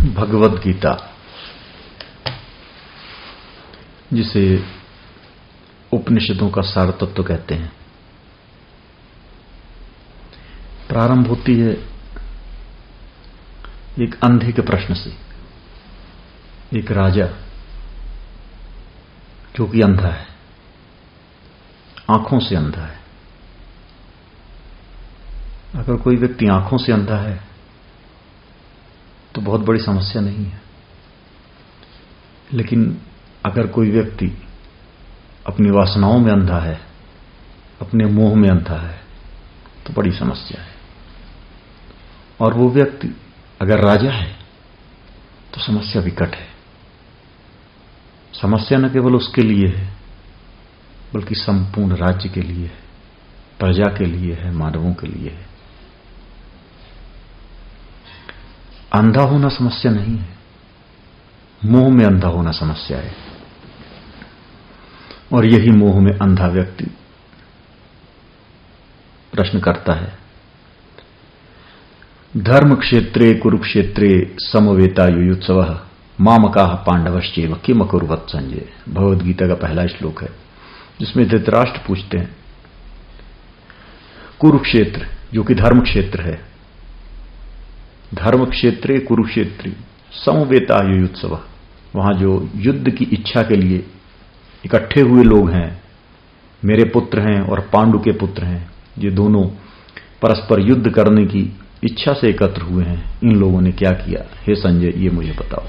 भगवत गीता, जिसे उपनिषदों का सार तत्व तो कहते हैं। प्रारंभ होती है एक अंधे के प्रश्न से। एक राजा, जो कि अंधा है, आँखों से अंधा है। अगर कोई व्यक्ति आँखों से अंधा है तो बहुत बड़ी समस्या नहीं है। लेकिन अगर कोई व्यक्ति अपनी वासनाओं में अंधा है, अपने मोह में अंधा है तो बड़ी समस्या है। और वो व्यक्ति अगर राजा है तो समस्या विकट है। समस्या न केवल उसके लिए है, बल्कि संपूर्ण राज्य के लिए है, प्रजा के लिए है, मानवों के लिए है। अंधा होना समस्या नहीं है। मोह में अंधा होना समस्या है। और यही मोह में अंधा व्यक्ति प्रश्न करता है धर्म क्षेत्रे कुरुक्षेत्रे समवेता युयुत्सव मामका पांडवश्चेव किम अकुर्वत संजय। भगवदगीता का पहला श्लोक है, जिसमें धृतराष्ट्र पूछते हैं, कुरुक्षेत्र, जो कि धर्म क्षेत्र है धर्म क्षेत्रे कुरुक्षेत्री समवेता युत्सव वहाँ जो युद्ध की इच्छा के लिए इकट्ठे हुए लोग हैं, मेरे पुत्र हैं और पांडु के पुत्र हैं, ये दोनों परस्पर युद्ध करने की इच्छा से एकत्र हुए हैं। इन लोगों ने क्या किया? हे संजय, ये मुझे बताओ।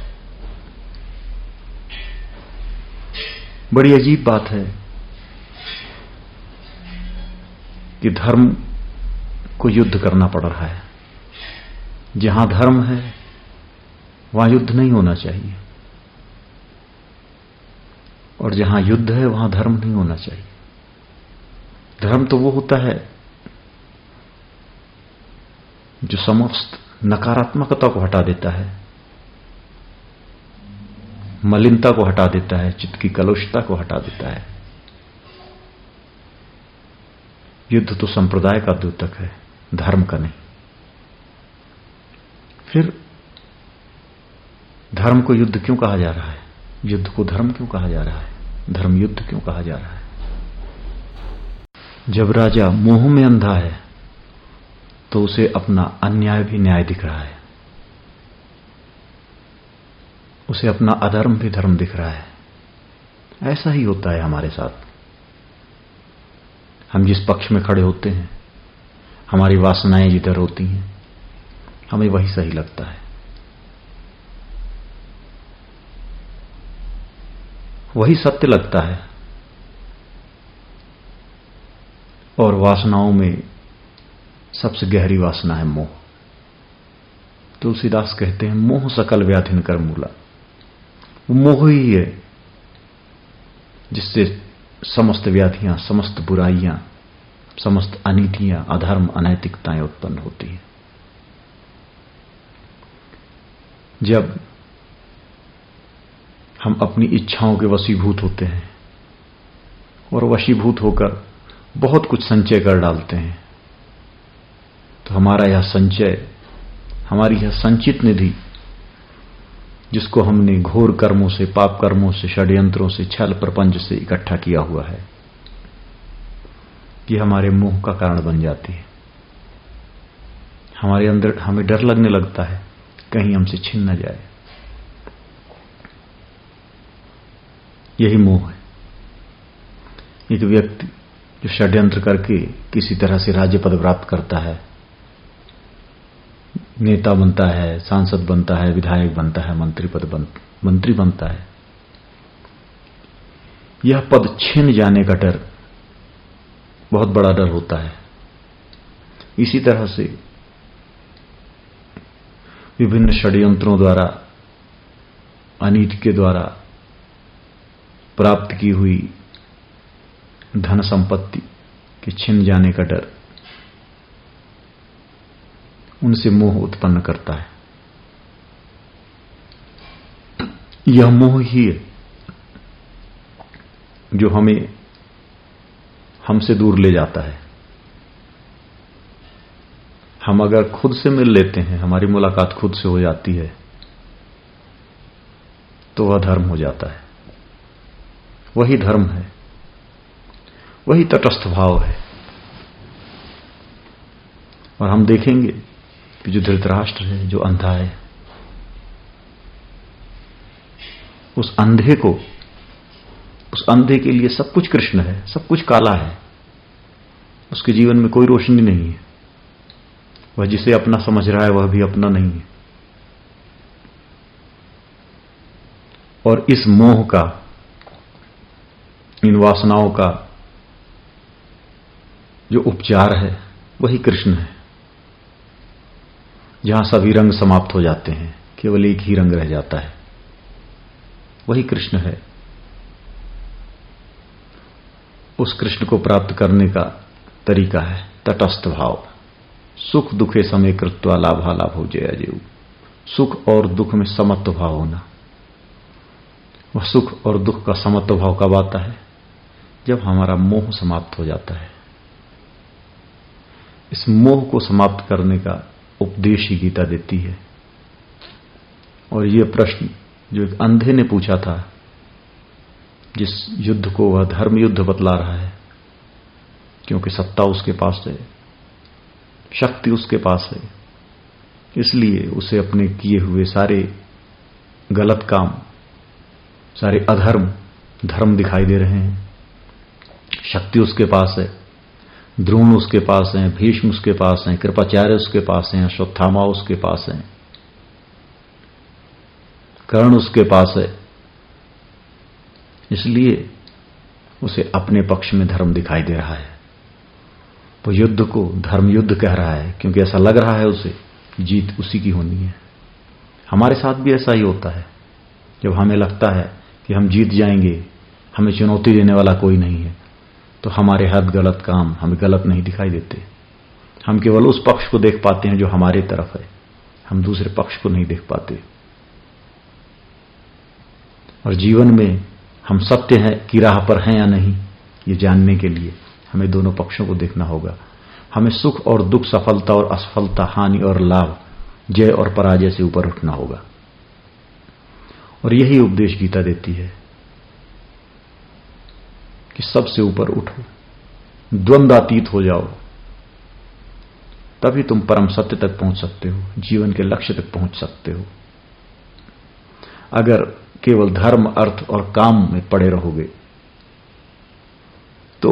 बड़ी अजीब बात है कि धर्म को युद्ध करना पड़ रहा है। जहाँ धर्म है, वहाँ युद्ध नहीं होना चाहिए। और जहाँ युद्ध है, वहाँ धर्म नहीं होना चाहिए। धर्म तो वो होता है जो समस्त नकारात्मकता को हटा देता है, मलिनता को हटा देता है, चित्त की कलुषता को हटा देता है। युद्ध तो संप्रदाय का द्योतक है, धर्म का नहीं। फिर धर्म को युद्ध क्यों कहा जा रहा है? युद्ध को धर्म क्यों कहा जा रहा है? धर्म युद्ध क्यों कहा जा रहा है? जब राजा मोह में अंधा है तो उसे अपना अन्याय भी न्याय दिख रहा है। उसे अपना अधर्म भी धर्म दिख रहा है। ऐसा ही होता है हमारे साथ। हम जिस पक्ष में खड़े होते हैं, हमारी वासनाएँ जिधर होती हैं हमें वही सही लगता है। वही सत्य लगता है। और वासनाओं में सबसे गहरी वासना है मोह। तुलसीदास कहते हैं, मोह सकल व्याधिन कर मूला। वो मोह ही है जिससे समस्त व्याधियाँ, समस्त बुराइयाँ, समस्त अनितियाँ, अधर्म, अनैतिकताएँ उत्पन्न होती हैं। जब हम अपनी इच्छाओं के वशीभूत होते हैं और वशीभूत होकर बहुत कुछ संचय कर डालते हैं तो हमारा यह संचय, हमारी यह संचित निधि, जिसको हमने घोर कर्मों से, पाप कर्मों से, षड्यंत्रों से, छल प्रपंच से इकट्ठा किया हुआ है कि हमारे मुँह का कारण बन जाती है। हमारे अंदर हमें डर लगने लगता है। कहीं हमसे छिन न जाए। यही मोह है। एक व्यक्ति जो षड्यंत्र करके किसी तरह से राज्य पद प्राप्त करता है, नेता बनता है, सांसद बनता है, विधायक बनता है, मंत्री पद बन, मंत्री बनता है। यह पद छिन जाने का डर, बहुत बड़ा डर होता है। इसी तरह से विभिन्न षड्यंत्रों द्वारा, अनीति के द्वारा प्राप्त की हुई धन संपत्ति के छिन जाने का डर उनसे मोह उत्पन्न करता है। यह मोह ही है जो हमें हमसे दूर ले जाता है। हम अगर खुद से मिल लेते हैं, हमारी मुलाकात खुद से हो जाती है तो वह धर्म हो जाता है। वही धर्म है। वही तटस्थ भाव है। और हम देखेंगे कि जो धृतराष्ट्र है, जो अंधा है, उस अंधे को, उस अंधे के लिए सब कुछ कृष्ण है, सब कुछ काला है। उसके जीवन में कोई रोशनी नहीं है। वह जिसे अपना समझ रहा है वह भी अपना नहीं है। और इस मोह का, इन वासनाओं का जो उपचार है, वही कृष्ण है। जहाँ सभी रंग समाप्त हो जाते हैं, केवल एक ही रंग रह जाता है। वही कृष्ण है। उस कृष्ण को प्राप्त करने का तरीका है, तटस्थ भाव। सुख दुखे समय कृत्वा लाभा लाभ हो जया जेऊ। सुख और दुख में समत्व भाव होना। वह सुख और दुख का समत्व भाव कब आता है? जब हमारा मोह समाप्त हो जाता है। इस मोह को समाप्त करने का उपदेश ही गीता देती है। और यह प्रश्न जो एक अंधे ने पूछा था, जिस युद्ध को वह धर्म युद्ध बतला रहा है, क्योंकि सत्ता उसके पास है शक्ति उसके पास है। इसलिए उसे अपने किए हुए सारे गलत काम, सारे अधर्म, धर्म दिखाई दे रहे हैं। शक्ति उसके पास है, द्रोण उसके पास हैं, भीष्म उसके पास हैं, कृपाचार्य उसके पास हैं, अश्वत्थामा उसके पास हैं। कर्ण उसके पास है, इसलिए उसे अपने पक्ष में धर्म दिखाई दे रहा है। वो युद्ध को धर्म युद्ध कह रहा है, क्योंकि ऐसा लग रहा है उसे जीत उसी की होनी है। हमारे साथ भी ऐसा ही होता है। जब हमें लगता है कि हम जीत जाएँगे, हमें चुनौती देने वाला कोई नहीं है तो हमारे हाथ गलत काम हमें गलत नहीं दिखाई देते। हम केवल उस पक्ष को देख पाते हैं जो हमारे तरफ़ है। हम दूसरे पक्ष को नहीं देख पाते। और जीवन में हम सत्य है कि राह पर हैं या नहीं, ये जानने के लिए। हमें दोनों पक्षों को देखना होगा। हमें सुख और दुख, सफलता और असफलता, हानि और लाभ, जय और पराजय से ऊपर उठना होगा। और यही उपदेश गीता देती है कि सबसे ऊपर उठो, द्वंद्वातीत हो जाओ, तभी तुम परम सत्य तक पहुँच सकते हो, जीवन के लक्ष्य तक पहुँच सकते हो। अगर केवल धर्म, अर्थ और काम में पड़े रहोगे तो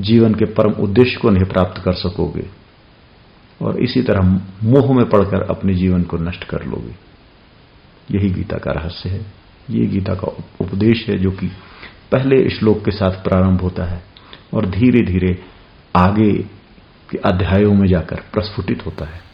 जीवन के परम उद्देश्य को नहीं प्राप्त कर सकोगे। और इसी तरह मोह में पड़कर अपने जीवन को नष्ट कर लोगे। यही गीता का रहस्य है। ये गीता का उपदेश है जो कि पहले श्लोक के साथ प्रारंभ होता है और धीरे धीरे आगे के अध्यायों में जाकर प्रस्फुटित होता है।